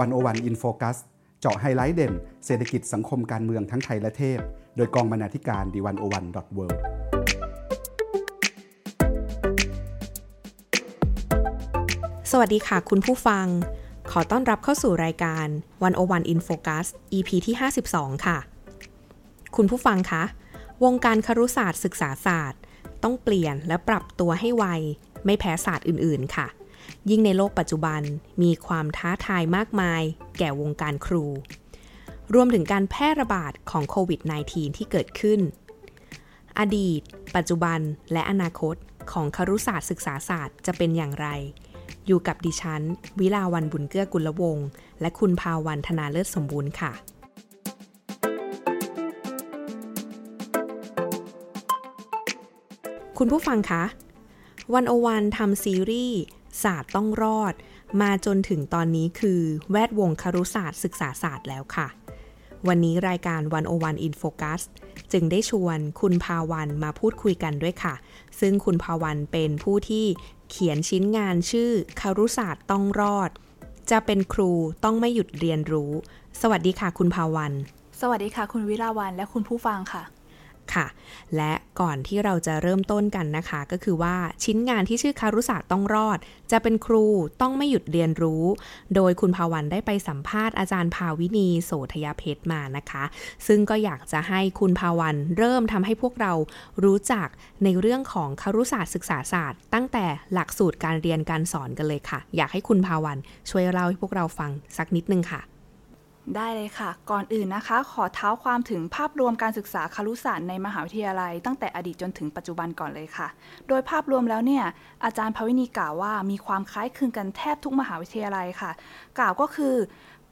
101 In Focus เจาะไฮไลท์เด่น เศรษฐกิจสังคมการเมืองทั้งไทยและเทศ โดยกองบรรณาธิการ The101.worldสวัสดีค่ะคุณผู้ฟัง ขอต้อนรับเข้าสู่รายการ 101 In Focus EP ที่ 52 ค่ะ คุณผู้ฟังคะ วงการครุศาสตร์ศึกษาศาสตร์ ต้องเปลี่ยนและปรับตัวให้ไว ไม่แพ้ศาสตร์อื่น ๆ ค่ะ ยิ่งในโลกปัจจุบันมีความท้าทายมากมาย แก่วงการครู รวมถึงการแพร่ระบาดของโควิด -19 ที่เกิดขึ้น อดีต ปัจจุบัน และอนาคตของครุศาสตร์ศึกษาศาสตร์จะเป็นอย่างไร อยู่กับดิฉัน วิลาวันบุญเกื้อกุลวงศ์และคุณภาวันธนาเลิศสมบูรณ์ค่ะคุณผู้ฟังคะวันโอวันทำซีรีส์ ศาสตร์ต้องรอด มาจนถึงตอนนี้คือแวดวงครุศาสตร์ศึกษาศาสตร์แล้วค่ะ วันนี้รายการวันโอวันอินโฟกัสจึงได้ชวนคุณภาวันมาพูดคุยกันด้วยค่ะ ซึ่งคุณภาวันเป็นผู้ที่เขียนชิ้นงานชื่อครุศาสตร์ต้องรอด จะเป็นครูต้องไม่หยุดเรียนรู้ สวัสดีค่ะคุณภาวัน สวัสดีค่ะ คุณวิลาวันและคุณผู้ฟังค่ะ ค่ะ และก่อนที่เราจะเริ่มต้นกันนะคะ ก็คือว่าชิ้นงานที่ชื่อคารุศาสตร์ต้องรอด จะเป็นครูต้องไม่หยุดเรียนรู้ โดยคุณภาวันได้ไปสัมภาษณ์อาจารย์ภาวินีโสธยาเพชรมานะคะ ซึ่งก็อยากจะให้คุณภาวันเริ่มทำให้พวกเรารู้จักในเรื่องของคารุศาสตร์ศึกษาศาสตร์ ตั้งแต่หลักสูตรการเรียนการสอนกันเลยค่ะ อยากให้คุณภาวันช่วยเล่าให้พวกเราฟังสักนิดนึงค่ะ ได้เลยค่ะ ก่อนอื่นนะคะ ขอเท้าความถึงภาพรวมการศึกษาคารุศาสตร์ในมหาวิทยาลัย ตั้งแต่อดีตจนถึงปัจจุบันก่อนเลยค่ะ โดยภาพรวมแล้วเนี่ยอาจารย์ภวินีกล่าวว่ามีความคล้ายคลึงกันแทบทุกมหาวิทยาลัยค่ะ กล่าวก็คือ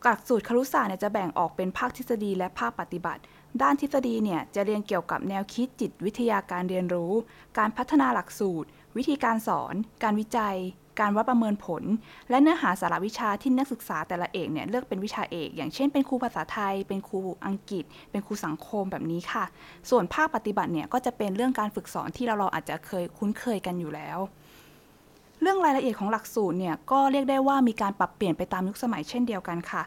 หลักสูตรคารุศาสตร์เนี่ยจะแบ่งออกเป็นภาคทฤษฎีและภาคปฏิบัติ ด้านทฤษฎีเนี่ยจะเรียนเกี่ยวกับแนวคิดจิตวิทยาการเรียนรู้ การพัฒนาหลักสูตร วิธีการสอน การวิจัย การวัดประเมินผล และเนื้อหาสาระวิชาที่นักศึกษาแต่ละเอกเนี่ยเลือกเป็นวิชาเอก อย่างเช่นเป็นครูภาษาไทย เป็นครูอังกฤษ เป็นครูสังคมแบบนี้ค่ะ ส่วนภาคปฏิบัติเนี่ยก็จะเป็นเรื่องการฝึกสอนที่เราเราอาจจะเคยคุ้นเคยกันอยู่แล้วเรื่องรายละเอียดของหลักสูตรเนี่ยก็เรียกได้ว่ามีการปรับเปลี่ยนไปตามยุคสมัยเช่นเดียวกันค่ะ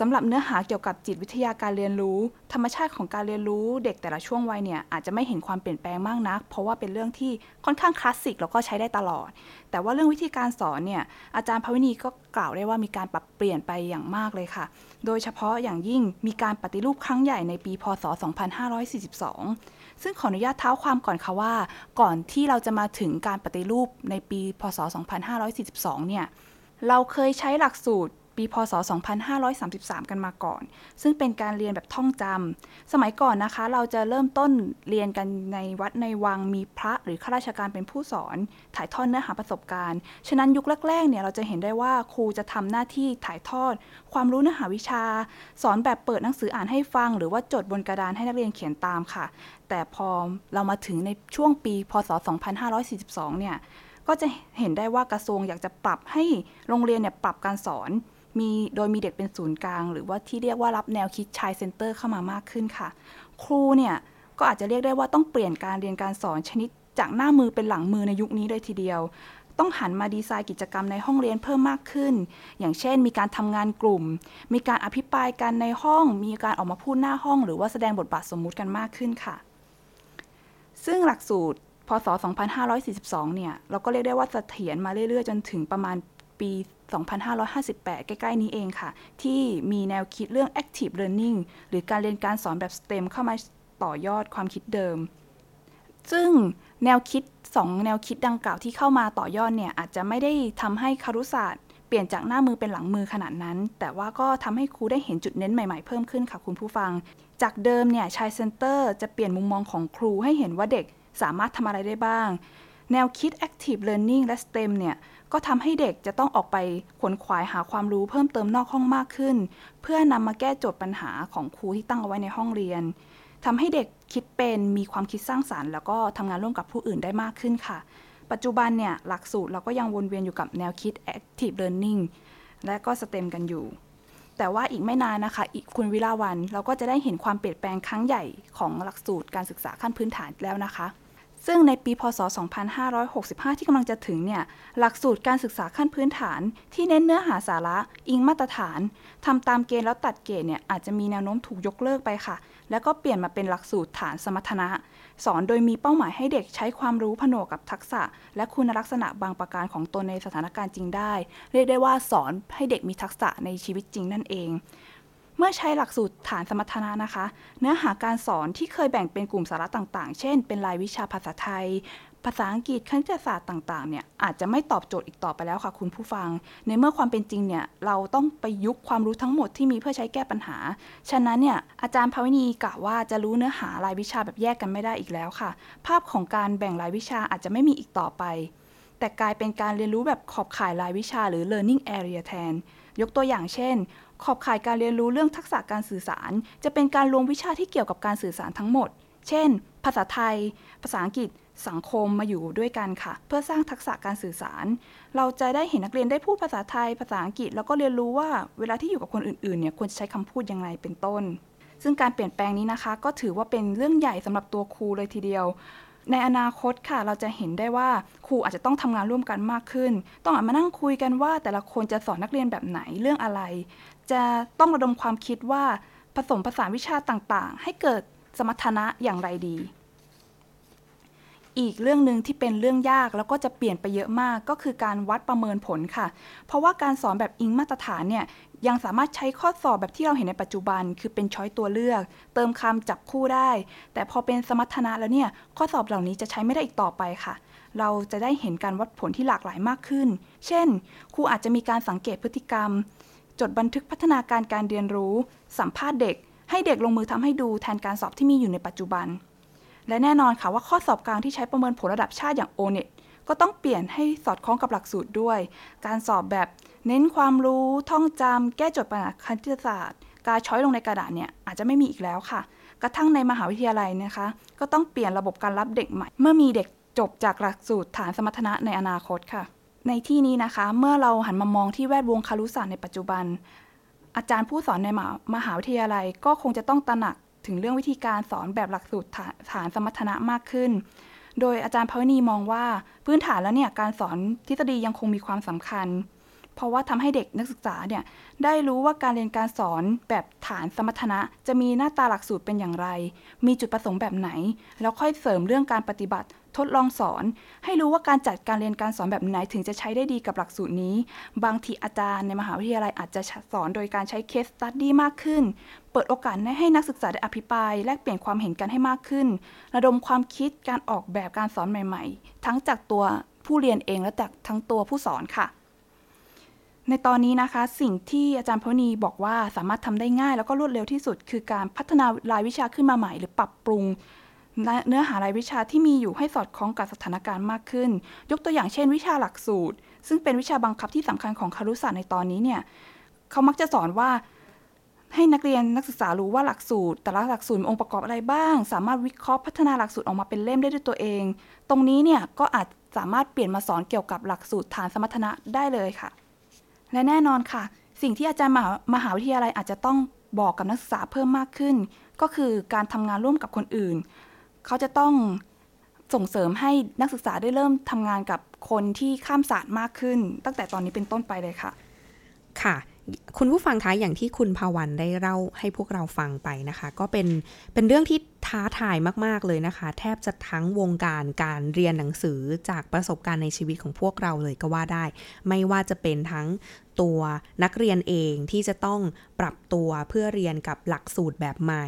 สำหรับเนื้อหาเกี่ยวกับจิตวิทยาการเรียนรู้ ธรรมชาติของการเรียนรู้เด็กแต่ละช่วงวัยเนี่ยอาจจะไม่เห็นความเปลี่ยนแปลงมากนัก เพราะว่าเป็นเรื่องที่ค่อนข้างคลาสสิกแล้วก็ใช้ได้ตลอด แต่ว่าเรื่องวิธีการสอนเนี่ยอาจารย์พวินีก็กล่าวได้ว่ามีการปรับเปลี่ยนไปอย่างมากเลยค่ะ โดยเฉพาะอย่างยิ่งมีการปฏิรูปครั้งใหญ่ในปี พศ 2542 ซึ่งขออนุญาตเท้าความก่อนค่ะว่า ก่อนที่เราจะมาถึงการปฏิรูปในปี พศ 2542 เนี่ยเราเคยใช้หลักสูตร ปีพศ 2533 กันมาก่อน ซึ่งเป็นการเรียนแบบท่องจำสมัยก่อนนะคะ เราจะเริ่มต้นเรียนกันในวัดในวังมีพระหรือข้าราชการเป็นผู้สอน ถ่ายทอดเนื้อหาประสบการณ์ ฉะนั้นยุคแรกๆเนี่ยเราจะเห็นได้ว่าครูจะทำหน้าที่ถ่ายทอด ความรู้เนื้อหาวิชา สอนแบบเปิดหนังสืออ่านให้ฟัง หรือว่าจดบนกระดานให้นักเรียนเขียนตามค่ะ แต่พอเรามาถึงในช่วงปี พศ 2542 เนี่ยก็จะเห็นได้ว่ากระทรวงอยากจะปรับให้โรงเรียนเนี่ยปรับการสอน มีโดยมีเด็กเป็นศูนย์กลาง หรือว่าที่เรียกว่ารับแนวคิดชายเซ็นเตอร์เข้ามามากขึ้นค่ะ ครูเนี่ยก็อาจจะเรียกได้ว่าต้องเปลี่ยนการเรียนการสอนชนิดจากหน้ามือเป็นหลังมือในยุคนี้เลยทีเดียว ต้องหันมาดีไซน์กิจกรรมในห้องเรียนเพิ่มมากขึ้น อย่างเช่น มีการทำงานกลุ่ม มีการอภิปรายกันในห้อง มีการออกมาพูดหน้าห้อง หรือว่าแสดงบทบาทสมมุติกันมากขึ้นค่ะ ซึ่งหลักสูตรพศ 2542 เนี่ย เราก็เรียกได้ว่าเสถียรมาเรื่อยๆ จนถึงประมาณปี 2558 ใกล้ ๆ นี้เองค่ะ ที่มีแนวคิดเรื่อง active learning หรือการเรียนการสอนแบบ STEM เข้ามาต่อยอดความคิดเดิม ซึ่งแนวคิด 2 แนวคิดดังกล่าวที่เข้ามาต่อยอดเนี่ย อาจจะไม่ได้ทำให้คารุศาสตร์เปลี่ยนจากหน้ามือเป็นหลังมือขนาดนั้น แต่ว่าก็ทำให้ครูได้เห็นจุดเน้นใหม่ ๆ เพิ่มขึ้นค่ะคุณผู้ฟัง จากเดิมเนี่ยชายเซ็นเตอร์จะเปลี่ยนมุมมองของครูให้เห็นว่าเด็กสามารถทำอะไรได้บ้าง แนวคิด active learning และ STEM เนี่ย ก็ทำให้เด็กจะต้องออกไปขวนขวายหาความรู้เพิ่มเติมนอกห้องมากขึ้น เพื่อนำมาแก้โจทย์ปัญหาของครูที่ตั้งเอาไว้ในห้องเรียนทำให้เด็กคิดเป็นมีความคิดสร้างสารรค์ แล้วก็ทำงานร่วมกับผู้อื่นได้มากขึ้นค่ะ ปัจจุบันเนี่ยหลักสูตรเราก็ยังวนเวียนอยู่กับแนวคิด active learning และก็ STEM กันอยู่ แต่ว่าอีกไม่นานนะคะ อีกคุณวิลาวันเราก็จะได้เห็นความเปลี่ยนแปลงครั้งใหญ่ของหลักสูตรการศึกษาขั้นพื้นฐานแล้วนะคะ ซึ่งในปีพศ 2565 ที่กำลังจะถึงเนี่ย หลักสูตรการศึกษาขั้นพื้นฐานที่เน้นเนื้อหาสาระอิงมาตรฐานทำตามเกณฑ์แล้วตัดเกรดเนี่ยอาจจะมีแนวโน้มถูกยกเลิกไปค่ะ แล้วก็เปลี่ยนมาเป็นหลักสูตรฐานสมรรถนะ สอนโดยมีเป้าหมายให้เด็กใช้ความรู้ผนวกกับทักษะ และคุณลักษณะบางประการของตนในสถานการณ์จริงได้ เรียกได้ว่าสอนให้เด็กมีทักษะในชีวิตจริงนั่นเอง เมื่อใช้หลักสูตรฐานสมรรถนะนะคะ เนื้อหาการสอนที่เคยแบ่งเป็นกลุ่มสาระต่างๆ เช่น เป็นรายวิชาภาษาไทย ภาษาอังกฤษคณิตศาสตร์ต่างๆ เนี่ยอาจจะไม่ตอบโจทย์อีกต่อไปแล้วค่ะคุณผู้ฟัง ในเมื่อความเป็นจริงเนี่ยเราต้องไปยุคความรู้ทั้งหมดที่มีเพื่อใช้แก้ปัญหา ฉะนั้นเนี่ยอาจารย์ภาวินีกล่าวว่าจะรู้เนื้อหารายวิชาแบบแยกกันไม่ได้อีกแล้วค่ะ ภาพของการแบ่งรายวิชาอาจจะไม่มีอีกต่อไป แต่กลายเป็นการเรียนรู้แบบขอบข่ายรายวิชาหรือ learning area แทนยกตัวอย่างเช่น ขอบข่ายการเรียนรู้เรื่องทักษะการสื่อสาร จะเป็นการรวมวิชาที่เกี่ยวกับการสื่อสารทั้งหมด เช่น ภาษาไทย ภาษาอังกฤษ สังคมมาอยู่ด้วยกันค่ะ เพื่อสร้างทักษะการสื่อสาร เราจะได้เห็นนักเรียนได้พูดภาษาไทย ภาษาอังกฤษ แล้วก็เรียนรู้ว่าเวลาที่อยู่กับคนอื่นๆ เนี่ยควรจะใช้คำพูดยังไงเป็นต้น ซึ่งการเปลี่ยนแปลงนี้นะคะ ก็ถือว่าเป็นเรื่องใหญ่สำหรับตัวครูเลยทีเดียวในอนาคตค่ะเราจะเห็นได้ว่าครูอาจจะต้องทำงานร่วมกันมากขึ้น ต้องมานั่งคุยกันว่าแต่ละคนจะสอนนักเรียนแบบไหนเรื่องอะไร จะต้องระดมความคิดว่าผสมผสานวิชาต่างๆ ให้เกิดสมรรถนะอย่างไรดี อีกเรื่องหนึ่งที่เป็นเรื่องยากแล้วก็จะเปลี่ยนไปเยอะมากก็คือการวัดประเมินผลค่ะ เพราะว่าการสอนแบบอิงมาตรฐานเนี่ยยังสามารถใช้ข้อสอบแบบที่เราเห็นในปัจจุบัน คือเป็นช้อยตัวเลือก เติมคำจับคู่ได้ แต่พอเป็นสมรรถนะแล้วเนี่ยข้อสอบเหล่านี้จะใช้ไม่ได้อีกต่อไปค่ะ เราจะได้เห็นการวัดผลที่หลากหลายมากขึ้น เช่น ครูอาจจะมีการสังเกตพฤติกรรม จดบันทึกพัฒนาการการเรียนรู้ สัมภาษณ์เด็ก ให้เด็กลงมือทำให้ดูแทนการสอบที่มีอยู่ในปัจจุบัน และแน่นอนค่ะว่าข้อสอบกลางที่ใช้ประเมินผลระดับชาติอย่าง O-NET ก็ต้องเปลี่ยนให้สอดคล้องกับหลักสูตรด้วย การสอบแบบเน้นความรู้ท่องจำแก้โจทย์ปัญหาคณิตศาสตร์ การช้อยลงในกระดาษเนี่ยอาจจะไม่มีอีกแล้วค่ะ กระทั่งในมหาวิทยาลัยนะคะ ก็ต้องเปลี่ยนระบบการรับเด็กใหม่ เมื่อมีเด็กจบจากหลักสูตรฐานสมรรถนะในอนาคตค่ะ ในที่นี้นะคะ เมื่อเราหันมามองที่แวดวงคารุศาสตร์ในปัจจุบัน อาจารย์ผู้สอนในมหาวิทยาลัย ก็คงจะต้องตระหนักถึงเรื่องวิธีการสอนแบบหลักสูตรฐานสมรรถนะมากขึ้น โดยอาจารย์ภาวนีมองว่าพื้นฐานแล้วเนี่ยการสอนทฤษฎียังคงมีความสำคัญ เพราะว่าทำให้เด็กนักศึกษาเนี่ยได้รู้ว่าการเรียนการสอนแบบฐานสมรรถนะ จะมีหน้าตาหลักสูตรเป็นอย่างไร มีจุดประสงค์แบบไหน แล้วค่อยเสริมเรื่องการปฏิบัติ ทดลองสอน ให้รู้ว่าการจัดการเรียนการสอนแบบไหนถึงจะใช้ได้ดีกับหลักสูตรนี้ บางทีอาจารย์ในมหาวิทยาลัยอาจจะสอนโดยการใช้เคสตัดดี้มากขึ้น เปิดโอกาสให้นักศึกษาได้อภิปราย แลกเปลี่ยนความเห็นกันให้มากขึ้น ระดมความคิดการออกแบบการสอนใหม่ ๆ ทั้งจากตัวผู้เรียนเองและจากทั้งตัวผู้สอนค่ะ ในตอนนี้นะคะ สิ่งที่อาจารย์พนีบอกว่าสามารถทำได้ง่าย แล้วก็รวดเร็วที่สุด คือการพัฒนารายวิชาขึ้นมาใหม่ หรือปรับปรุง เนื้อหารายวิชาที่มีอยู่ให้สอดคล้องกับสถานการณ์มากขึ้น ยกตัวอย่างเช่น วิชาหลักสูตร ซึ่งเป็นวิชาบังคับที่สำคัญของคารุศาสตร์ในตอนนี้เนี่ยเขามักจะสอนว่าให้นักเรียนนักศึกษารู้ว่าหลักสูตร แต่ละหลักสูตรมีองค์ประกอบอะไรบ้าง สามารถวิเคราะห์พัฒนาหลักสูตรออกมาเป็นเล่มได้ด้วยตัวเอง ตรงนี้เนี่ยก็อาจสามารถเปลี่ยนมาสอนเกี่ยวกับหลักสูตรฐานสมรรถนะได้เลยค่ะ และแน่นอนค่ะ สิ่งที่อาจารย์มหาวิทยาลัยอาจจะต้องบอกกับนักศึกษาเพิ่มมากขึ้น ก็คือการทำงานร่วมกับคนอื่น เขาจะต้องส่งเสริมให้นักศึกษาได้เริ่มทำงานกับคนที่ข้ามศาสตร์มากขึ้น ตั้งแต่ตอนนี้เป็นต้นไปเลยค่ะ ค่ะคุณผู้ฟังคะอย่างที่คุณภาวันได้เล่าให้พวกเราฟังไปนะคะ ก็เป็นเป็นเรื่องที่ ท้าทายมาก ๆ เลยนะคะ แทบจะทั้งวงการการเรียนหนังสือจากประสบการณ์ในชีวิตของพวกเราเลยก็ว่าได้ ไม่ว่าจะเป็นทั้งตัวนักเรียนเองที่จะต้องปรับตัวเพื่อเรียนกับหลักสูตรแบบใหม่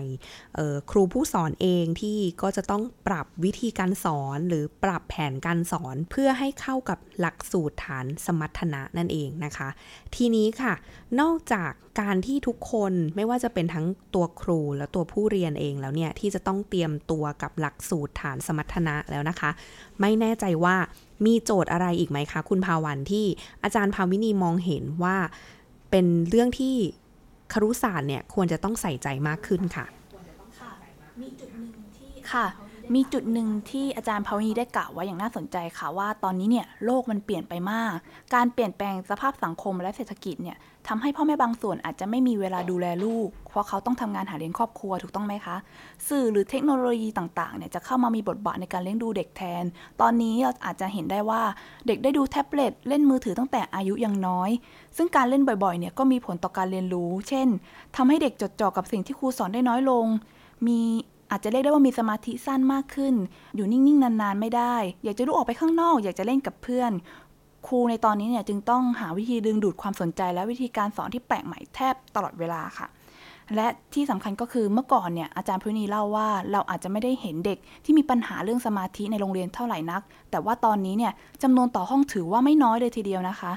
ครูผู้สอนเองที่ก็จะต้องปรับวิธีการสอนหรือปรับแผนการสอนเพื่อให้เข้ากับหลักสูตรฐานสมรรถนะนั่นเองนะคะ ทีนี้ค่ะ นอกจากการที่ทุกคนไม่ว่าจะเป็นทั้งตัวครูและตัวผู้เรียนเองแล้วเนี่ยที่จะต้องเตรียมตัวกับหลักสูตรฐานสมรรถนะแล้วนะคะ ไม่แน่ใจว่ามีโจทย์อะไรอีกไหมคะ คุณภาวันที่อาจารย์ภาวินีมองเห็นว่าเป็นเรื่องที่ครุศาสตร์เนี่ยควรจะต้องใส่ใจมากขึ้นค่ะมีจุดหนึ่งที่ค่ะมีจุดหนึ่งที่อาจารย์ภาวนีได้กล่าวไว้อย่างน่าสนใจค่ะว่าตอนนี้เนี่ยโลกมันเปลี่ยนไปมาก การเปลี่ยนแปลงสภาพสังคมและเศรษฐกิจเนี่ย ทำให้พ่อแม่บางส่วนอาจจะไม่มีเวลาดูแลลูก เพราะเขาต้องทำงานหาเลี้ยงครอบครัวถูกต้องไหมคะ สื่อหรือเทคโนโลยีต่างๆเนี่ยจะเข้ามามีบทบาทในการเลี้ยงดูเด็กแทน ตอนนี้เราอาจจะเห็นได้ว่าเด็กได้ดูแท็บเล็ตเล่นมือถือตั้งแต่อายุยังน้อย ซึ่งการเล่นบ่อยๆเนี่ยก็มีผลต่อการเรียนรู้ เช่นทำให้เด็กจดจ่อกับสิ่งที่ครูสอนได้น้อยลง มีอาจจะเรียกได้ว่ามีสมาธิสั้นมากขึ้น อยู่นิ่งๆ นานๆ ไม่ได้ อยากจะลุกออกไปข้างนอก อยากจะเล่นกับเพื่อน ครูในตอนนี้เนี่ยจึงต้องหาวิธีดึงดูดความสนใจ และวิธีการสอนที่แปลกใหม่แทบตลอดเวลาค่ะ และที่สำคัญก็คือเมื่อก่อนเนี่ยอาจารย์พินีเล่าว่าเราอาจจะไม่ได้เห็นเด็กที่มีปัญหาเรื่องสมาธิในโรงเรียนเท่าไหร่นัก แต่ว่าตอนนี้เนี่ยจำนวนต่อห้องถือว่าไม่น้อยเลยทีเดียวนะคะ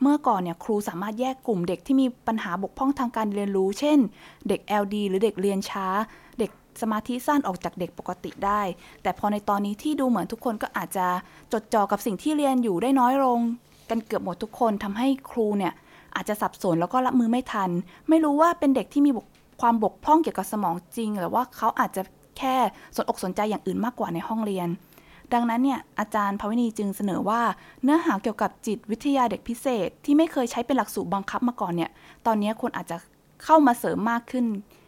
เมื่อก่อนเนี่ยครูสามารถแยกกลุ่มเด็กที่มีปัญหาบกพร่องทางการเรียนรู้ เช่น เด็ก LD หรือเด็กเรียนช้า เด็ก สมาธิสั้นออกจากเด็กปกติได้ แต่พอในตอนนี้ที่ดูเหมือนทุกคนก็อาจจะจดจ่อกับสิ่งที่เรียนอยู่ได้น้อยลง กันเกือบหมดทุกคนทำให้ครูเนี่ยอาจจะสับสนแล้วก็รับมือไม่ทัน ไม่รู้ว่าเป็นเด็กที่มีความบกพร่องเกี่ยวกับสมองจริง หรือว่าเขาอาจจะแค่สนอกสนใจอย่างอื่นมากกว่าในห้องเรียน ดังนั้นเนี่ยอาจารย์ภาวินีจึงเสนอว่าเนื้อหาเกี่ยวกับจิตวิทยาเด็กพิเศษ ที่ไม่เคยใช้เป็นหลักสูตรบังคับมาก่อนเนี่ย ตอนนี้คนอาจจะเข้ามาเสริมมากขึ้น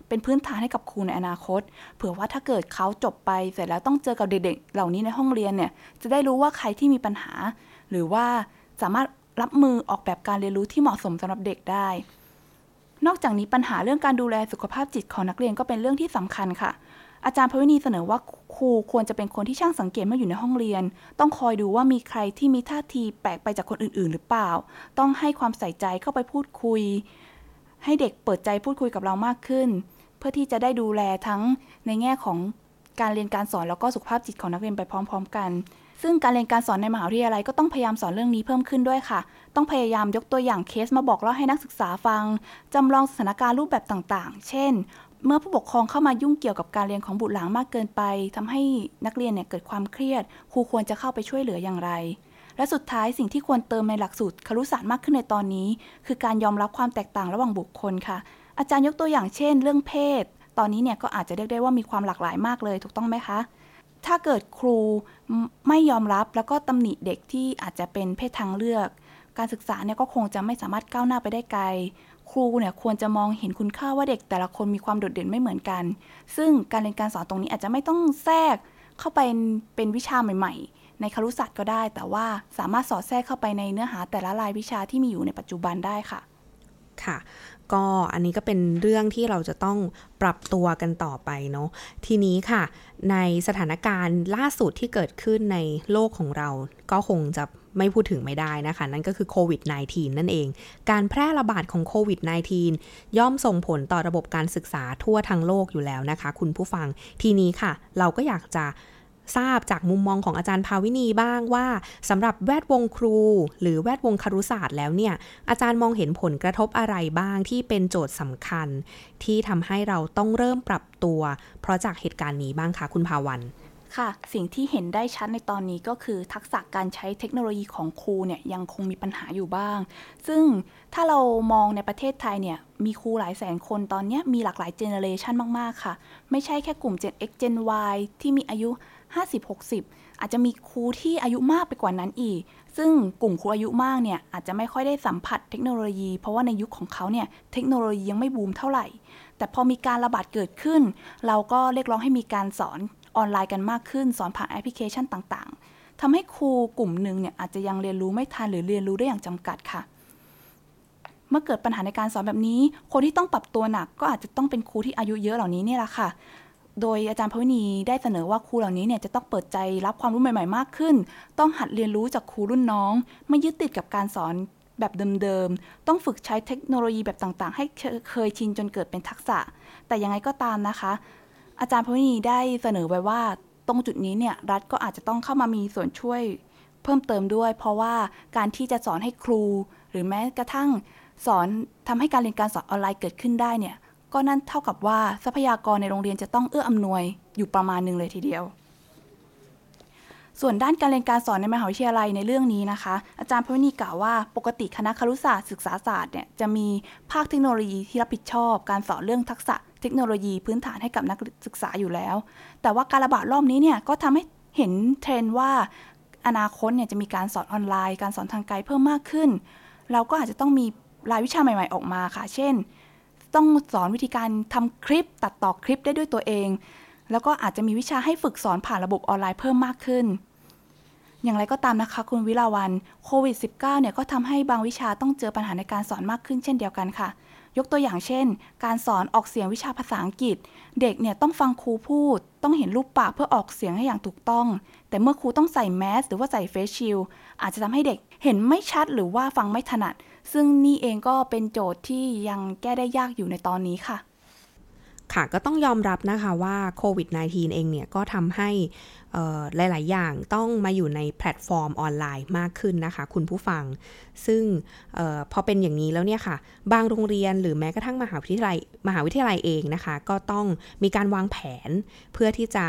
เป็นพื้นฐานให้กับครูในอนาคต เผื่อว่าถ้าเกิดเขาจบไปเสร็จแล้วต้องเจอกับเด็กๆ เหล่านี้ในห้องเรียนเนี่ย จะได้รู้ว่าใครที่มีปัญหา หรือว่าสามารถรับมือออกแบบการเรียนรู้ที่เหมาะสมสำหรับเด็กได้ นอกจากนี้ปัญหาเรื่องการดูแลสุขภาพจิตของนักเรียนก็เป็นเรื่องที่สำคัญค่ะ อาจารย์พวินีเสนอว่าครูควรจะเป็นคนที่ช่างสังเกตเมื่ออยู่ในห้องเรียน ต้องคอยดูว่ามีใครที่มีท่าทีแปลกไปจากคนอื่น ๆ หรือเปล่า ต้องให้ความใส่ใจเข้าไปพูดคุย ให้เด็กเปิดใจพูดคุยกับเรามากขึ้น พื่อที่จะได้ดูแลทั้งในแง่ของการเรียนการสอนแล้วก็สุขภาพจิตของนักเรียนไปพร้อม ๆ กัน ซึ่งการเรียนการสอนในมหาวิทยาลัยก็ต้องพยายามสอนเรื่องนี้เพิ่มขึ้นด้วยค่ะ ต้องพยายามยกตัวอย่างเคสมาบอกเล่าให้นักศึกษาฟัง จำลองสถานการณ์รูปแบบต่างๆ เช่น เมื่อผู้ปกครองเข้ามายุ่งเกี่ยวกับการเรียนของบุตรหลานมากเกินไปทำให้นักเรียนเนี่ยเกิดความเครียด ครูควรจะเข้าไปช่วยเหลืออย่างไรและสุดท้ายสิ่งที่ควรเติมในหลักสูตรครุศาสตร์มากขึ้นในตอนนี้ คือการยอมรับความแตกต่างระหว่างบุคคลค่ะ อาจารย์ยกตัวอย่างเช่น เรื่องเพศ ตอนนี้เนี่ยก็อาจจะเรียกได้ว่ามีความหลากหลายมากเลยถูกต้องไหมคะ ถ้าเกิดครูไม่ยอมรับแล้วก็ตำหนิเด็กที่อาจจะเป็นเพศทางเลือก การศึกษาเนี่ยก็คงจะไม่สามารถก้าวหน้าไปได้ไกล ครูเนี่ยควรจะมองเห็นคุณค่าว่าเด็กแต่ละคนมีความโดดเด่นไม่เหมือนกัน ซึ่งการเรียนการสอนตรงนี้อาจจะไม่ต้องแทรกเข้าไปเป็นวิชาใหม่ ๆ ในครุศาสตร์ก็ได้ แต่ว่าสามารถสอดแทรกเข้าไปในเนื้อหาแต่ละรายวิชาที่มีอยู่ในปัจจุบันได้ค่ะ ค่ะ ก็อันนี้ก็เป็นเรื่องที่เราจะต้องปรับตัวกันต่อไปเนาะทีนี้ค่ะ ในสถานการณ์ล่าสุดที่เกิดขึ้นในโลกของเราก็คงจะไม่พูดถึงไม่ได้นะคะ นั่นก็คือโควิด -19 นั่นเอง การแพร่ระบาดของโควิด -19 ย่อมส่งผลต่อระบบการศึกษาทั่วทั้งโลกอยู่แล้วนะคะ คุณผู้ฟังทีนี้ค่ะ เราก็อยากจะ ทราบจากมุมมองของอาจารย์ภาวินีบ้างว่าสำหรับแวดวงครู หรือแวดวงครุศาสตร์แล้วเนี่ย อาจารย์มองเห็นผลกระทบอะไรบ้างที่เป็นโจทย์สำคัญ ที่ทำให้เราต้องเริ่มปรับตัว เพราะจากเหตุการณ์นี้บ้างคะคุณภาวันค่ะ สิ่งที่เห็นได้ชัดในตอนนี้ก็คือทักษะการใช้เทคโนโลยีของครูเนี่ยยังคงมีปัญหาอยู่บ้าง ซึ่งถ้าเรามองในประเทศไทยเนี่ยมีครูหลายแสนคนตอนนี้มีหลากหลาย generation มาก ๆ ค่ะ ไม่ใช่แค่กลุ่ม Gen X Gen Y ที่มีอายุ 50-60 อาจจะมีครูที่อายุมากไปกว่านั้นอีก ซึ่งกลุ่มครูอายุมากเนี่ยอาจจะไม่ค่อยได้สัมผัสเทคโนโลยี เพราะว่าในยุคของเขาเนี่ยเทคโนโลยียังไม่บูมเท่าไหร่ แต่พอมีการระบาดเกิดขึ้น เราก็เรียกร้องให้มีการสอนออนไลน์กันมากขึ้น สอนผ่านแอปพลิเคชันต่างๆทำให้ครูกลุ่มหนึ่งเนี่ยอาจจะยังเรียนรู้ไม่ทันหรือเรียนรู้ได้อย่างจำกัดค่ะเมื่อเกิดปัญหาในการสอนแบบนี้ คนที่ต้องปรับตัวหนักก็อาจจะต้องเป็นครูที่อายุเยอะเหล่านี้เนี่ยแหละค่ะ โดยอาจารย์พวินีได้เสนอว่าครูเหล่านี้เนี่ยจะต้องเปิดใจรับความรู้ใหม่ ๆ มากขึ้น ต้องหัดเรียนรู้จากครูรุ่นน้อง ไม่ยึดติดกับการสอนแบบเดิมๆ ต้องฝึกใช้เทคโนโลยีแบบต่างๆ ให้เคยชินจนเกิดเป็นทักษะ แต่ยังไงก็ตามนะคะ อาจารย์พวินีได้เสนอไว้ว่า ตรงจุดนี้เนี่ยรัฐก็อาจจะต้องเข้ามามีส่วนช่วยเพิ่มเติมด้วย เพราะว่าการที่จะสอนให้ครู หรือแม้กระทั่งสอนทำให้การเรียนการสอนออนไลน์เกิดขึ้นได้เนี่ย ก็นั่นเท่ากับว่าทรัพยากรในโรงเรียนจะต้องเอื้ออำนวยอยู่ประมาณหนึ่งเลยทีเดียว ส่วนด้านการเรียนการสอนในมหาวิทยาลัยในเรื่องนี้นะคะ อาจารย์พวินีกล่าวว่าปกติคณะครุศาสตร์ศึกษาศาสตร์เนี่ยจะมีภาคเทคโนโลยีที่รับผิดชอบ การสอนเรื่องทักษะเทคโนโลยีพื้นฐานให้กับนักศึกษาอยู่แล้ว แต่ว่าการระบาดรอบนี้เนี่ยก็ทำให้เห็นเทรนด์ว่าอนาคตเนี่ยจะมีการสอนออนไลน์ การสอนทางไกลเพิ่มมากขึ้น เราก็อาจจะต้องมีรายวิชาใหม่ ๆ ออกมาค่ะ เช่น ต้องสอนวิธีการทำคลิปตัดต่อคลิปได้ด้วยตัวเอง แล้วก็อาจจะมีวิชาให้ฝึกสอนผ่านระบบออนไลน์เพิ่มมากขึ้น อย่างไรก็ตามนะคะ คุณวิลาวันโควิด -19 เนี่ยก็ทำให้บางวิชาต้องเจอปัญหาในการสอนมากขึ้นเช่นเดียวกันค่ะ ยกตัวอย่างเช่น การสอนออกเสียงวิชาภาษาอังกฤษ เด็กเนี่ยต้องฟังครูพูด ต้องเห็นรูปปากเพื่อออกเสียงให้อย่างถูกต้อง แต่เมื่อครูต้องใส่แมสหรือว่าใส่เฟซชิลอาจจะทำให้เด็กเห็นไม่ชัดหรือว่าฟังไม่ถนัด ซึ่งนี่เองก็เป็นโจทย์ที่ยังแก้ได้ยากอยู่ในตอนนี้ค่ะ ค่ะก็ต้องยอมรับนะคะว่าโควิด -19 เองเนี่ยก็ทำให้ หลาย ๆ อย่างต้องมาอยู่ในแพลตฟอร์มออนไลน์มากขึ้นนะคะ คุณผู้ฟัง ซึ่งออพอเป็นอย่างนี้แล้วเนี่ยค่ะ บางโรงเรียนหรือแม้กระทั่งมหาวิทยาลัยมหาวิทยาลัยเองนะคะ ก็ต้องมีการวางแผน เพื่อที่จะ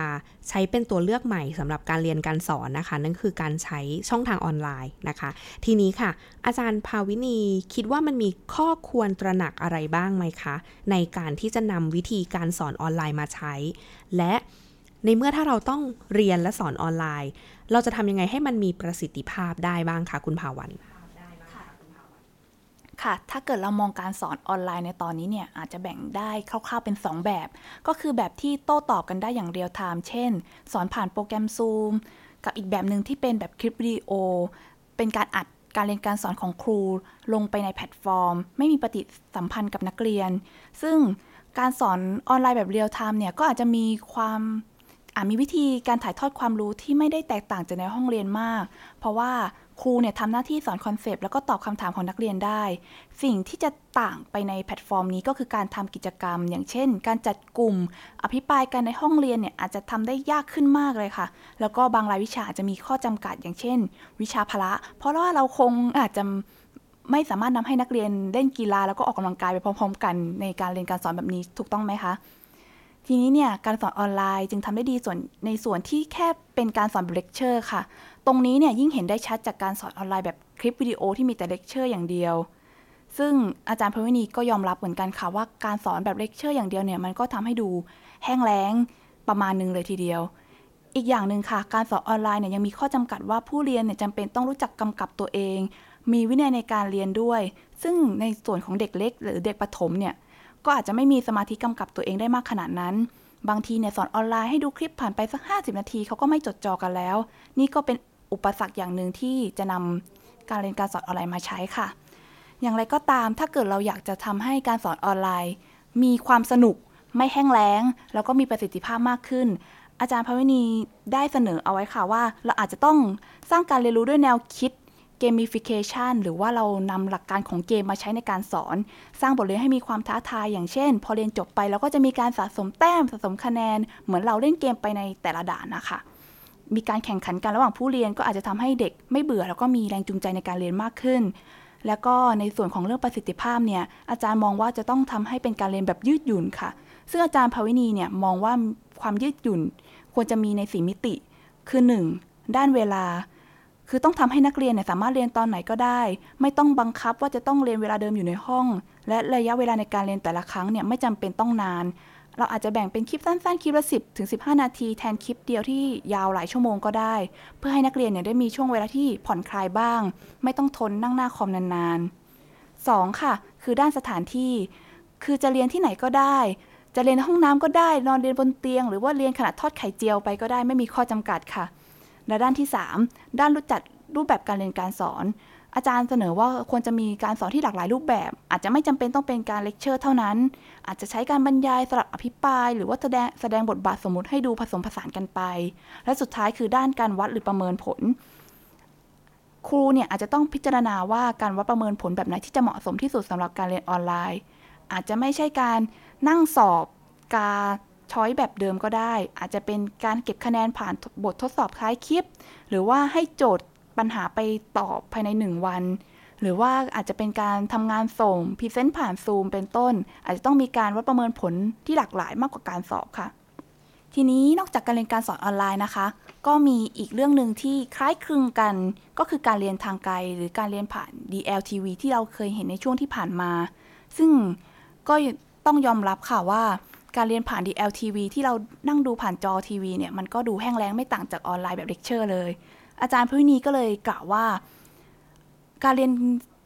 ใช้เป็นตัวเลือกใหม่สำหรับการเรียนการสอนนะคะ นั่นคือการใช้ช่องทางออนไลน์นะคะ ทีนี้ค่ะ อาจารย์ภาวินีคิดว่ามันมีข้อควรตระหนักอะไรบ้างไหมคะ ในการที่จะนำวิธีการสอนออนไลน์มาใช้ และ ในเมื่อถ้าเราต้องเรียนและสอนออนไลน์ เราจะทำยังไงให้มันมีประสิทธิภาพได้บ้างคะคุณภาวันค่ะ ถ้าเกิดเรามองการสอนออนไลน์ในตอนนี้เนี่ย อาจจะแบ่งได้คร่าวๆเป็น 2 แบบ ก็คือแบบที่โต้ตอบกันได้อย่าง real-time เช่น สอนผ่านโปรแกรม Zoom กับอีกแบบหนึ่งที่เป็นแบบคลิปวิดีโอ เป็นการอัดการเรียนการสอนของครู ลงไปในแพลตฟอร์ม ไม่มีปฏิสัมพันธ์กับนักเรียน ซึ่งการสอนออนไลน์แบบ real-time เนี่ย ก็อาจจะมีความ มีวิธีการถ่ายทอดความรู้ที่ไม่ได้แตกต่างจากในห้องเรียนมาก เพราะว่าครูเนี่ยทำหน้าที่สอน concept แล้วก็ตอบคำถามของนักเรียนได้ สิ่งที่จะต่างไปในแพลตฟอร์มนี้ก็คือการทำกิจกรรม อย่างเช่น การจัดกลุ่ม อภิปรายกันในห้องเรียนเนี่ยอาจจะทำได้ยากขึ้นมากเลยค่ะ แล้วก็บางรายวิชาอาจจะมีข้อจำกัด อย่างเช่น วิชาพละ เพราะว่าเราคงอาจจะไม่สามารถนำให้นักเรียนเล่นกีฬาแล้วก็ออกกำลังกายไปพร้อม ๆ กันในการเรียนการสอนแบบนี้ถูกต้องไหมคะ ทีนี้เนี่ยการสอนออนไลน์จึงทำได้ดีส่วนในส่วนที่แค่เป็นการสอนแบบเลคเชอร์ค่ะ ตรงนี้เนี่ยยิ่งเห็นได้ชัดจากการสอนออนไลน์แบบคลิปวิดีโอที่มีแต่เลคเชอร์อย่างเดียว ซึ่งอาจารย์ภาวินีก็ยอมรับเหมือนกันค่ะว่าการสอนแบบเลคเชอร์อย่างเดียวเนี่ยมันก็ทำให้ดูแห้งแล้งประมาณนึงเลยทีเดียว อีกอย่างหนึ่งค่ะ การสอนออนไลน์เนี่ยยังมีข้อจำกัดว่าผู้เรียนเนี่ยจำเป็นต้องรู้จักกำกับตัวเอง มีวินัยในการเรียนด้วย ซึ่งในส่วนของเด็กเล็ก หรือเด็กประถมเนี่ย ก็อาจจะไม่มีสมาธิกำกับตัวเองได้มากขนาดนั้น บางทีเนี่ยสอนออนไลน์ให้ดูคลิปผ่านไปสัก 50 นาทีเขาก็ไม่จดจ่อกันแล้ว นี่ก็เป็นอุปสรรคอย่างหนึ่งที่จะนำการเรียนการสอนออนไลน์มาใช้ค่ะ อย่างไรก็ตามถ้าเกิดเราอยากจะทำให้การสอนออนไลน์ มีความสนุก ไม่แห้งแล้ง แล้วก็มีประสิทธิภาพมากขึ้น อาจารย์พวินีได้เสนอเอาไว้ค่ะว่า เราอาจจะต้องสร้างการเรียนรู้ด้วยแนวคิด เกมฟิเคชันหรือว่าเรานำหลักการของเกมมาใช้ในการสอน สร้างบทเรียนให้มีความท้าทายอย่างเช่น พอเรียนจบไปเราก็จะมีการสะสมแต้มสะสมคะแนน เหมือนเราเล่นเกมไปในแต่ละด่านนะคะ มีการแข่งขันกันระหว่างผู้เรียนก็อาจจะทำให้เด็กไม่เบื่อแล้วก็มีแรงจูงใจในการเรียนมากขึ้น แล้วก็ในส่วนของเรื่องประสิทธิภาพเนี่ยอาจารย์มองว่าจะต้องทำให้เป็นการเรียนแบบยืดหยุ่นค่ะ ซึ่งอาจารย์ภาวินีเนี่ยมองว่าความยืดหยุ่น ควรจะมีในสีมิติ คือ 1. ด้านเวลา คือต้องทำให้นักเรียนเนี่ยสามารถเรียนตอนไหนก็ได้ ไม่ต้องบังคับว่าจะต้องเรียนเวลาเดิมอยู่ในห้อง และระยะเวลาในการเรียนแต่ละครั้งเนี่ยไม่จำเป็นต้องนาน เราอาจจะแบ่งเป็นคลิปสั้นๆ คลิปละ 10ถึง15 นาทีแทนคลิปเดียวที่ยาวหลายชั่วโมงก็ได้ เพื่อให้นักเรียนเนี่ยได้มีช่วงเวลาที่ผ่อนคลายบ้าง ไม่ต้องทนนั่งหน้าคอมนานๆ 2. ค่ะ คือด้านสถานที่ คือจะเรียนที่ไหนก็ได้จะเรียนในห้องน้ำก็ได้ นอนเรียนบนเตียง หรือว่าเรียนขณะทอดไข่เจียวไปก็ได้ไม่มีข้อจำกัดค่ะ และด้านที่ 3 ด้านรู้จัดรูปแบบการเรียนการสอน อาจารย์เสนอว่าควรจะมีการสอนที่หลากหลายรูปแบบ อาจจะไม่จำเป็นต้องเป็นการเลคเชอร์เท่านั้น อาจจะใช้การบรรยายสลับอภิปราย หรือว่าแสดงแสดงบทบาทสมมติให้ดูผสมผสานกันไป และสุดท้ายคือด้านการวัดหรือประเมินผลครูเนี่ยอาจจะต้องพิจารณาว่าการวัดประเมินผลแบบไหนที่จะเหมาะสมที่สุดสำหรับการเรียนออนไลน์ อาจจะไม่ใช่การนั่งสอบกา choice แบบเดิมก็ได้ อาจจะเป็นการเก็บคะแนนผ่านบททดสอบท้ายคลิป หรือว่าให้โจทย์ปัญหาไปตอบภายใน 1 วัน หรือว่าอาจจะเป็นการทำงานส่ง present ผ่านซูมเป็นต้น อาจจะต้องมีการวัดประเมินผลที่หลากหลายมากกว่าการสอบค่ะ ทีนี้นอกจากการเรียนการสอนออนไลน์นะคะ ก็มีอีกเรื่องหนึ่งที่คล้ายคลึงกัน ก็คือการเรียนทางไกล หรือการเรียนผ่าน DLTV ที่เราเคยเห็นในช่วงที่ผ่านมา ซึ่งก็ต้องยอมรับค่ะว่า การเรียนผ่าน DLTV ที่เรานั่งดูผ่านจอทีวีเนี่ยมันก็ดูแห้งแล้งไม่ต่างจากออนไลน์แบบเลคเชอร์เลย อาจารย์ภาวินีก็เลยกล่าวว่า การเรียน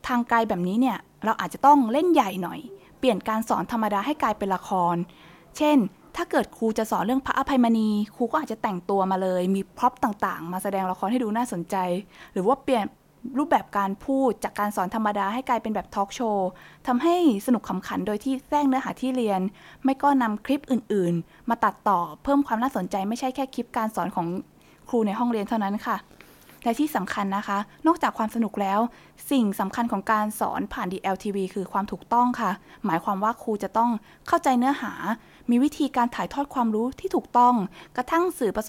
ทางไกลแบบนี้เนี่ยเราอาจจะต้องเล่นใหญ่หน่อย เปลี่ยนการสอนธรรมดาให้กลายเป็นละคร เช่น ถ้าเกิดครูจะสอนเรื่องพระอภัยมณี ครูก็อาจจะแต่งตัวมาเลย มีพร็อพต่างๆ มาแสดงละครให้ดูน่าสนใจ หรือว่าเปลี่ยน รูปแบบการพูดจากการสอนธรรมดาให้กลายเป็นแบบทอล์กโชว์ทำให้สนุกขำขันโดยที่แทรกเนื้อหาที่เรียน ไม่ก็นำคลิปอื่นๆ มาตัดต่อเพิ่มความน่าสนใจไม่ใช่แค่คลิปการสอนของครูในห้องเรียนเท่านั้นค่ะ และที่สำคัญนะคะ นอกจากความสนุกแล้ว สิ่งสำคัญของการสอนผ่าน DLTV คือความถูกต้องค่ะ หมายความว่าครูจะต้องเข้าใจเนื้อหา มีวิธีการถ่ายทอดความรู้ที่ถูกต้อง กระทั่งสื่อประ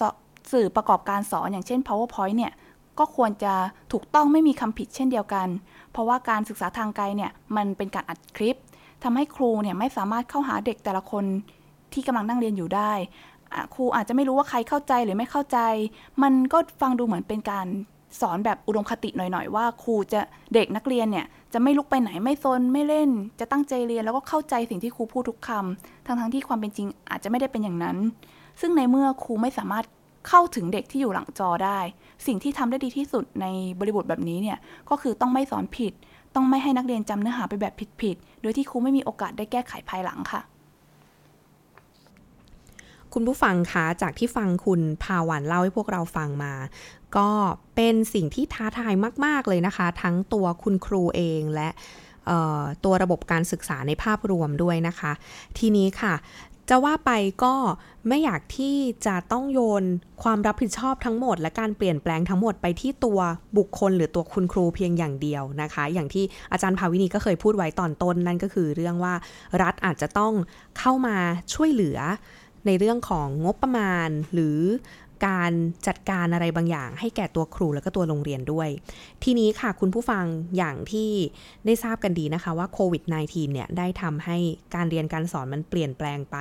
สื่อประกอบการสอนอย่างเช่น PowerPoint เนี่ย ก็ควรจะถูกต้องไม่มีคำผิดเช่นเดียวกัน เพราะว่าการศึกษาทางไกลเนี่ยมันเป็นการอัดคลิปทำให้ครูเนี่ยไม่สามารถเข้าหาเด็กแต่ละคนที่กำลังนั่งเรียนอยู่ได้ ครูอาจจะไม่รู้ว่าใครเข้าใจหรือไม่เข้าใจ มันก็ฟังดูเหมือนเป็นการสอนแบบอุดมคติหน่อยๆ ว่าครูจะเด็กนักเรียนเนี่ยจะไม่ลุกไปไหนไม่ซนไม่เล่น จะตั้งใจเรียนแล้วก็เข้าใจสิ่งที่ครูพูดทุกคำทั้งๆที่ความเป็นจริงอาจจะไม่ได้เป็นอย่างนั้น ซึ่งในเมื่อครูไม่สามารถ เข้าถึงเด็กที่อยู่หลังจอได้ สิ่งที่ทำได้ดีที่สุดในบริบทแบบนี้เนี่ยก็คือต้องไม่สอนผิด ต้องไม่ให้นักเรียนจำเนื้อหาไปแบบผิดๆโดยที่ครูไม่มีโอกาสได้แก้ไขภายหลังค่ะ คุณผู้ฟังคะจากที่ฟังคุณพาวันเล่าให้พวกเราฟังมา ก็เป็นสิ่งที่ท้าทายมาก ๆ เลยนะคะ ทั้งตัวคุณครูเองและตัวระบบการศึกษาในภาพรวมด้วยนะคะ ทีนี้ค่ะ จะว่าไปก็ไม่อยากที่จะต้องโยนความรับผิดชอบทั้งหมด และการเปลี่ยนแปลงทั้งหมดไปที่ตัวบุคคล หรือตัวคุณครูเพียงอย่างเดียวนะคะ อย่างที่อาจารย์ภาวินีก็เคยพูดไว้ตอนต้นนั่นก็คือเรื่องว่ารัฐอาจจะต้องเข้ามาช่วยเหลือในเรื่องของงบประมาณหรือ การจัดการอะไรบางอย่าง ให้แก่ตัวครูแล้วก็ตัวโรงเรียนด้วย ทีนี้ค่ะคุณผู้ฟังอย่างที่ได้ทราบกันดีนะคะว่าโควิด -19 เนี่ยได้ทำให้การเรียนการสอนมันเปลี่ยนแปลงไป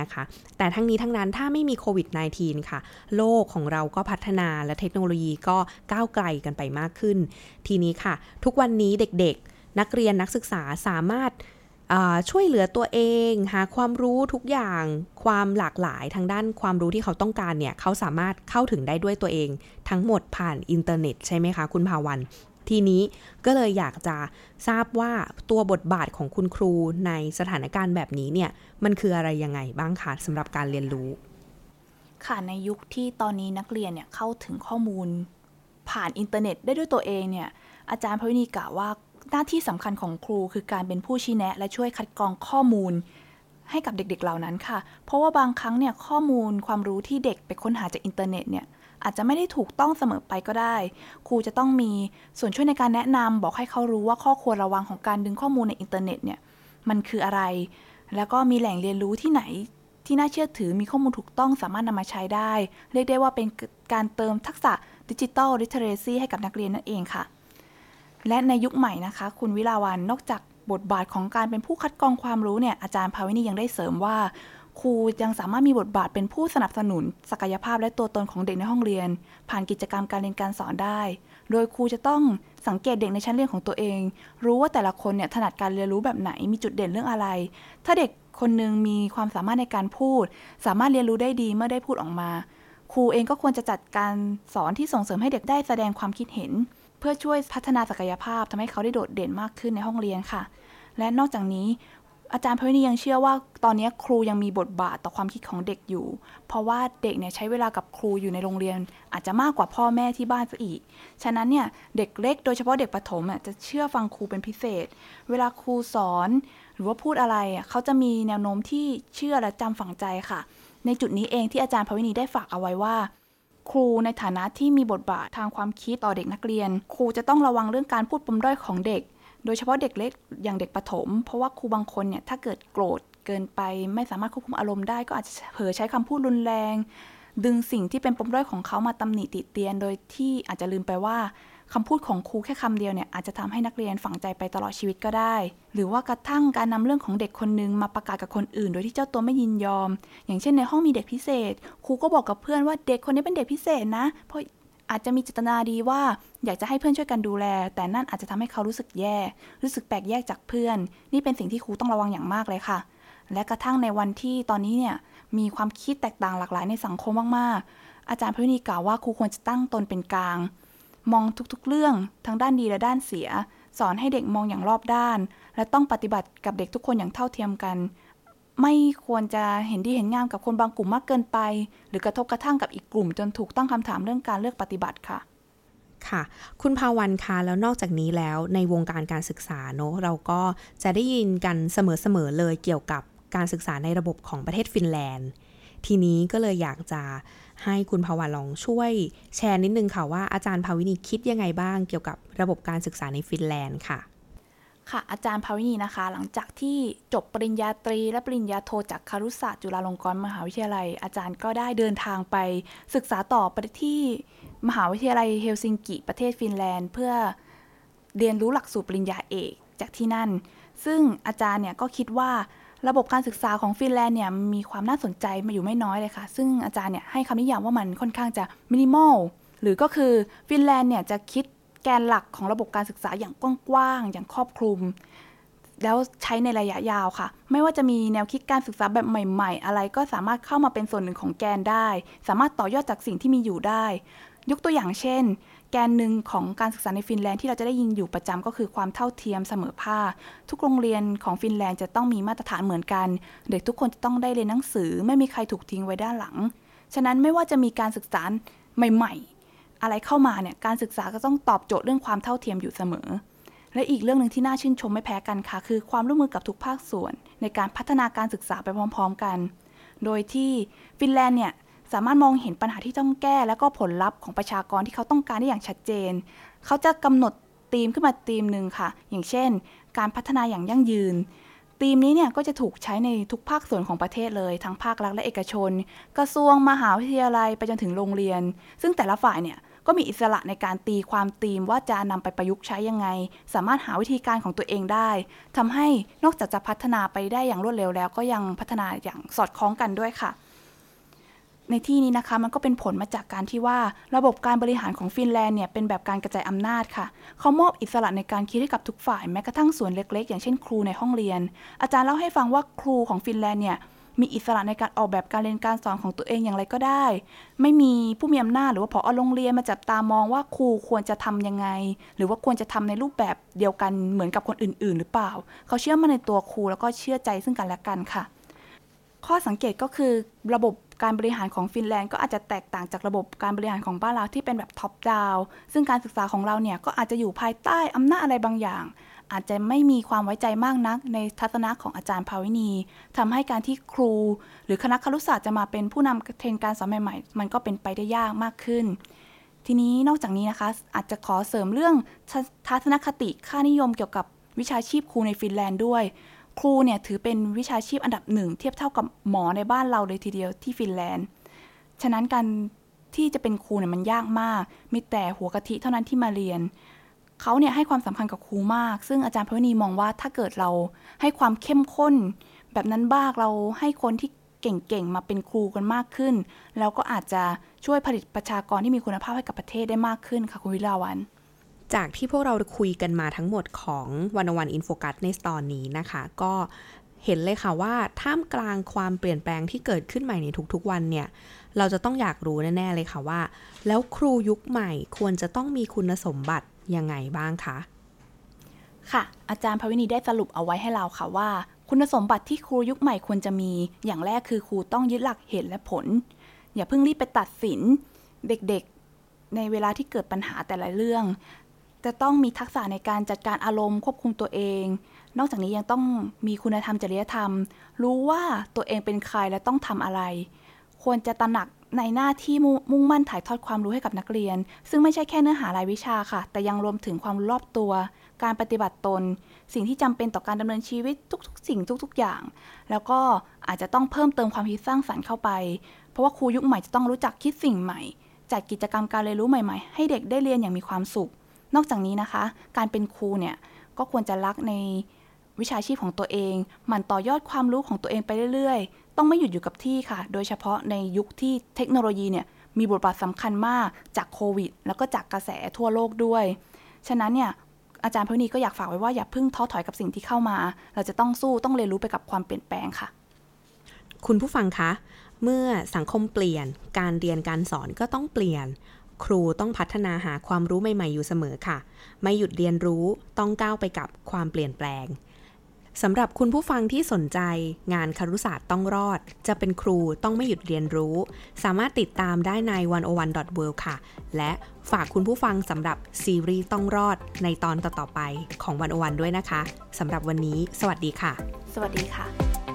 นะคะแต่ทั้งนี้ทั้งนั้นถ้าไม่มีโควิด -19 ค่ะ โลกของเราก็พัฒนาและเทคโนโลยีก็ก้าวไกลกันไปมากขึ้น ทีนี้ค่ะ ทุกวันนี้เด็กๆ นักเรียนนักศึกษาสามารถ ช่วยเหลือตัวเอง หาความรู้ทุกอย่างความหลากหลายทางด้านความรู้ที่เขาต้องการเนี่ยเขาสามารถเข้าถึงได้ด้วยตัวเอง ทั้งหมดผ่านอินเทอร์เน็ตใช่ไหมคะคุณภาวัน ทีนี้ก็เลยอยากจะทราบว่าตัวบทบาทของคุณครูในสถานการณ์แบบนี้เนี่ยมันคืออะไรยังไงบ้างคะสำหรับการเรียนรู้ ค่ะในยุคที่ตอนนี้นักเรียนเนี่ยเข้าถึงข้อมูลผ่านอินเทอร์เน็ตได้ด้วยตัวเองเนี่ยอาจารย์ภาวินีกล่าวว่า หน้าที่สำคัญของครูคือการเป็นผู้ชี้แนะ และช่วยคัดกรองข้อมูลให้กับเด็กๆเหล่านั้นค่ะ เพราะว่าบางครั้งเนี่ยข้อมูลความรู้ที่เด็กไปค้นหาจากอินเทอร์เน็ตเนี่ยอาจจะไม่ได้ถูกต้องเสมอไปก็ได้ ครูจะต้องมีส่วนช่วยในการแนะนำบอกให้เขารู้ว่าข้อควรระวังของการดึงข้อมูลในอินเทอร์เน็ตเนี่ยมันคืออะไร แล้วก็มีแหล่งเรียนรู้ที่ไหนที่น่าเชื่อถือมีข้อมูลถูกต้องสามารถนำมาใช้ได้ เรียกได้ว่าเป็นการเติมทักษะดิจิทัลลิเทเรซีให้กับนักเรียนนั่นเองค่ะ และในยุคใหม่นะคะ คุณวิลาวันนอกจากบทบาทของการเป็นผู้คัดกรองความรู้เนี่ยอาจารย์ภาวินียังได้เสริมว่า ครูยังสามารถมีบทบาทเป็นผู้สนับสนุน ศักยภาพและตัวตนของเด็กในห้องเรียน ผ่านกิจกรรมการเรียนการสอนได้ โดยครูจะต้องสังเกตเด็กในชั้นเรียนของตัวเอง รู้ว่าแต่ละคนเนี่ยถนัดการเรียนรู้แบบไหนมีจุดเด่นเรื่องอะไร ถ้าเด็กคนหนึ่งมีความสามารถในการพูด สามารถเรียนรู้ได้ดีเมื่อได้พูดออกมา ครูเองก็ควรจะจัดการสอนที่ส่งเสริมให้เด็กได้แสดงความคิดเห็น เพื่อช่วยพัฒนาศักยภาพทำให้เขาได้โดดเด่นมากขึ้นในห้องเรียนค่ะ และนอกจากนี้อาจารย์พวินียังเชื่อว่าตอนนี้ครูยังมีบทบาทต่อความคิดของเด็กอยู่ เพราะว่าเด็กเนี่ยใช้เวลากับครูอยู่ในโรงเรียน อาจจะมากกว่าพ่อแม่ที่บ้านซะอีก ฉะนั้นเนี่ยเด็กเล็กโดยเฉพาะเด็กประถมอะจะเชื่อฟังครูเป็นพิเศษ เวลาครูสอน หรือว่าพูดอะไรอะเขาจะมีแนวโน้มที่เชื่อและจำฝังใจค่ะ ในจุดนี้เองที่อาจารย์พวินีได้ฝากเอาไว้ว่า ครูในฐานะที่มีบทบาททางความคิดต่อเด็กนักเรียน ครูจะต้องระวังเรื่องการพูดปมด้อยของเด็ก โดยเฉพาะเด็กเล็กอย่างเด็กประถม เพราะว่าครูบางคนเนี่ยถ้าเกิดโกรธเกินไป ไม่สามารถควบคุมอารมณ์ได้ก็อาจจะเผลอใช้คำพูดรุนแรง ดึงสิ่งที่เป็นปมด้อยของเขามาตำหนิติเตียน โดยที่อาจจะลืมไปว่า คำพูดของครูแค่คำเดียวเนี่ยอาจจะทำให้นักเรียนฝังใจไปตลอดชีวิตก็ได้ หรือว่ากระทั่งการนำเรื่องของเด็กคนนึงมาประกาศกับคนอื่น โดยที่เจ้าตัวไม่ยินยอม อย่างเช่นในห้องมีเด็กพิเศษ ครูก็บอกกับเพื่อนว่าเด็กคนนี้เป็นเด็กพิเศษนะ เพราะอาจจะมีจิตนาดีว่าอยากจะให้เพื่อนช่วยกันดูแล แต่นั่นอาจจะทำให้เขารู้สึกแย่ รู้สึกแปลกแยกจากเพื่อน นี่เป็นสิ่งที่ครูต้องระวังอย่างมากเลยค่ะ และกระทั่งในวันที่ตอนนี้เนี่ยมีความคิดแตกต่างหลากหลายในสังคมมากๆ อาจารย์พวินีกล่าวว่าครูควรจะตั้งตนเป็นกลาง มองทุกๆ เรื่องทั้งด้านดีและด้านเสีย สอนให้เด็กมองอย่างรอบด้าน และต้องปฏิบัติกับเด็กทุกคนอย่างเท่าเทียมกัน ไม่ควรจะเห็นดีเห็นงามกับคนบางกลุ่มมากเกินไป หรือกระทบกระทั่งกับอีกกลุ่ม จนถูกตั้งคำถามเรื่องการเลือกปฏิบัติค่ะค่ะ คุณภาวันคะแล้วนอกจากนี้แล้วในวงการการศึกษาเนอะเราก็จะได้ยินกันเสมอๆเลยเกี่ยวกับการศึกษาในระบบของประเทศฟินแลนด์ ทีนี้ก็เลยอยากจะ ให้คุณภาวันลองช่วยแชร์นิดนึงค่ะว่าอาจารย์ภาวินีคิดยังไงบ้าง เกี่ยวกับระบบการศึกษาในฟินแลนด์ค่ะ ค่ะ อาจารย์ภาวินีนะคะ หลังจากที่จบปริญญาตรีและปริญญาโทจากครุศาสตร์จุฬาลงกรณ์มหาวิทยาลัย อาจารย์ก็ได้เดินทางไปศึกษาต่อไปที่มหาวิทยาลัยเฮลซิงกิประเทศฟินแลนด์ เพื่อเรียนรู้หลักสูตรปริญญาเอกจากที่นั่น ซึ่งอาจารย์เนี่ยก็คิดว่า ระบบการศึกษาของฟินแลนด์เนี่ยมีความน่าสนใจมาอยู่ไม่น้อยเลยค่ะ ซึ่งอาจารย์เนี่ยให้คำนิยามว่ามันค่อนข้างจะมินิมอลหรือก็คือฟินแลนด์เนี่ยจะคิดแกนหลักของระบบการศึกษาอย่างกว้างๆอย่างครอบคลุม แล้วใช้ในระยะยาวค่ะ ไม่ว่าจะมีแนวคิดการศึกษาแบบใหม่ ๆ อะไรก็สามารถเข้ามาเป็นส่วนหนึ่งของแกนได้ สามารถต่อยอดจากสิ่งที่มีอยู่ได้ ยกตัวอย่างเช่น แกนหนึ่งของการศึกษาในฟินแลนด์ที่เราจะได้ยินอยู่ประจำก็คือความเท่าเทียมเสมอภาคทุกโรงเรียนของฟินแลนด์จะต้องมีมาตรฐานเหมือนกัน เด็กทุกคนจะต้องได้เรียนหนังสือ ไม่มีใครถูกทิ้งไว้ด้านหลัง ฉะนั้นไม่ว่าจะมีการศึกษาใหม่ๆ อะไรเข้ามาเนี่ยการศึกษาก็ต้องตอบโจทย์เรื่องความเท่าเทียมอยู่เสมอ และอีกเรื่องหนึ่งที่น่าชื่นชมไม่แพ้กันค่ะ คือความร่วมมือกับทุกภาคส่วน ในการพัฒนาการศึกษาไปพร้อม ๆ กัน โดยที่ฟินแลนด์เนี่ย สามารถมองเห็นปัญหาที่ต้องแก้ และก็ผลลัพธ์ของประชากรที่เขาต้องการได้อย่างชัดเจน เขาจะกำหนดธีมขึ้นมาธีมหนึ่งค่ะ อย่างเช่น การพัฒนาอย่างยั่งยืนธีมนี้เนี่ยก็จะถูกใช้ในทุกภาคส่วนของประเทศเลย ทั้งภาครัฐและเอกชน กระทรวงมหาวิทยาลัยไปจนถึงโรงเรียน ซึ่งแต่ละฝ่ายเนี่ยก็มีอิสระในการตีความธีมว่าจะนำไปประยุกต์ใช้ยังไง สามารถหาวิธีการของตัวเองได้ทำให้นอกจากจะพัฒนาไปได้อย่างรวดเร็วแล้ว ก็ยังพัฒนาอย่างสอดคล้องกันด้วยค่ะ ในที่นี้นะคะมันก็เป็นผลมาจากการที่ว่าระบบการบริหารของฟินแลนด์เนี่ยเป็นแบบการกระจายอำนาจค่ะ เขามอบอิสระในการคิดให้กับทุกฝ่ายแม้กระทั่งส่วนเล็กๆ อย่างเช่นครูในห้องเรียน อาจารย์เล่าให้ฟังว่าครูของฟินแลนด์เนี่ยมีอิสระในการออกแบบการเรียนการสอนของตัวเองอย่างไรก็ได้ ไม่มีผู้มีอำนาจหรือว่าผอโรงเรียนมาจับตามองว่าครูควรจะทำยังไง หรือว่าควรจะทำในรูปแบบเดียวกันเหมือนกับคนอื่น ๆ หรือเปล่า เขาเชื่อมั่นในตัวครูแล้วก็เชื่อใจซึ่งกันและกันค่ะ ข้อสังเกตก็คือระบบ การบริหารของฟินแลนด์ก็อาจจะแตกต่างจากระบบการบริหารของบ้านเราที่เป็นแบบ top-down ซึ่งการศึกษาของเราเนี่ยก็อาจจะอยู่ภายใต้อำนาจอะไรบางอย่าง อาจจะไม่มีความไว้ใจมากนัก ในทัศนะของอาจารย์ภาวินีทำให้การที่ครู หรือคณะครุศาสตร์จะมาเป็นผู้นำเทรนด์การสอนใหม่ๆ มันก็เป็นไปได้ยากมากขึ้น ทีนี้นอกจากนี้นะคะ อาจจะขอเสริมเรื่องทัศนคติค่านิยมเกี่ยวกับวิชาชีพครูในฟินแลนด์ด้วย ครูเนี่ยถือเป็นวิชาชีพอันดับหนึ่งเทียบเท่ากับหมอในบ้านเราเลยทีเดียวที่ฟินแลนด์ ฉะนั้นการที่จะเป็นครูเนี่ยมันยากมาก มีแต่หัวกะทิเท่านั้นที่มาเรียน เขาเนี่ยให้ความสำคัญกับครูมาก ซึ่งอาจารย์พวนีมองว่าถ้าเกิดเราให้ความเข้มข้น แบบนั้นบ้างเราให้คนที่เก่งๆ มาเป็นครูกันมากขึ้น แล้วก็อาจจะช่วยผลิตประชากรที่มีคุณภาพให้กับประเทศได้มากขึ้นค่ะคุณวิลาวัน จากที่พวกเราคุยกันมาทั้งหมดของวันวันอินโฟกัสในตอนนี้นะคะ ก็เห็นเลยค่ะว่าท่ามกลางความเปลี่ยนแปลงที่เกิดขึ้นใหม่ในทุกๆวันเนี่ย เราจะต้องอยากรู้แน่ๆเลยค่ะว่า แล้วครูยุคใหม่ควรจะต้องมีคุณสมบัติยังไงบ้างคะค่ะ อาจารย์ภวินีได้สรุปเอาไว้ให้เราค่ะว่า คุณสมบัติที่ครูยุคใหม่ควรจะมี อย่างแรกคือครูต้องยึดหลักเหตุและผล อย่าเพิ่งรีบไปตัดสินเด็กๆ ในเวลาที่เกิดปัญหาแต่ละเรื่อง จะต้องมีทักษะในการจัดการอารมณ์ควบคุมตัวเอง นอกจากนี้ยังต้องมีคุณธรรมจริยธรรม รู้ว่าตัวเองเป็นใครและต้องทำอะไร ควรจะตระหนักในหน้าที่มุ่งมั่นถ่ายทอดความรู้ให้กับนักเรียน ซึ่งไม่ใช่แค่เนื้อหารายวิชาค่ะ แต่ยังรวมถึงความรู้รอบตัว การปฏิบัติตน สิ่งที่จำเป็นต่อการดำเนินชีวิตทุกๆ สิ่งทุก ๆ อย่าง แล้วก็อาจจะต้องเพิ่มเติมความคิดสร้างสรรค์เข้าไป เพราะว่าครูยุคใหม่จะต้องรู้จักคิดสิ่งใหม่ จัดกิจกรรมการเรียนรู้ใหม่ ๆ ให้เด็กได้เรียนอย่างมีความสุข นอกจากนี้นะคะ การเป็นครูเนี่ยก็ควรจะรักในวิชาชีพของตัวเอง หมั่นต่อยอดความรู้ของตัวเองไปเรื่อยๆ ต้องไม่หยุดอยู่กับที่ค่ะ โดยเฉพาะในยุคที่เทคโนโลยีเนี่ยมีบทบาทสำคัญมากจากโควิด แล้วก็จากกระแสทั่วโลกด้วย ฉะนั้นเนี่ยอาจารย์พนีก็อยากฝากไว้ว่าอย่าเพิ่งท้อถอยกับสิ่งที่เข้ามา เราจะต้องสู้ต้องเรียนรู้ไปกับความเปลี่ยนแปลงค่ะ คุณผู้ฟังคะ เมื่อสังคมเปลี่ยน การเรียนการสอนก็ต้องเปลี่ยน ครูต้องพัฒนาหาความรู้ใหม่ๆอยู่เสมอค่ะ ไม่หยุดเรียนรู้ต้องก้าวไปกับความเปลี่ยนแปลงสำหรับคุณผู้ฟังที่สนใจงานคารุศาสตร์ต้องรอด จะเป็นครูต้องไม่หยุดเรียนรู้ สามารถติดตามได้ใน 101.world ค่ะ และฝากคุณผู้ฟังสำหรับซีรีส์ต้องรอดในตอนต่อๆไปของ101ด้วยนะคะสำหรับวันนี้ สวัสดีค่ะ สวัสดีค่ะ